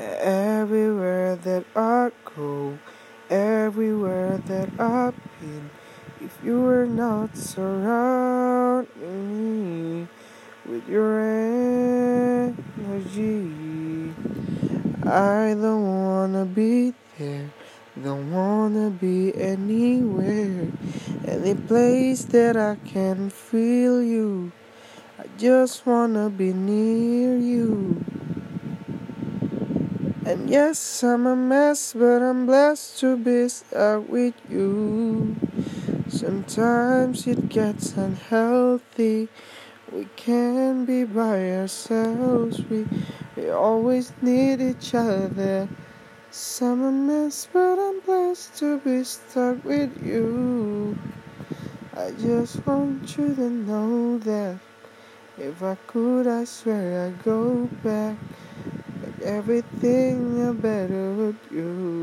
Everywhere that I go, everywhere that I've been, if you were not surrounding me with your energy, I don't wanna be there, don't wanna be anywhere, any place that I can feel you. I just wanna be near you. And yes, I'm a mess, but I'm blessed to be stuck with you. Sometimes it gets unhealthy. We can't be by ourselves. We, we always need each other. I'm a mess, but I'm blessed to be stuck with you. I just want you to know that if I could, I swear I'd go back. Everything with you.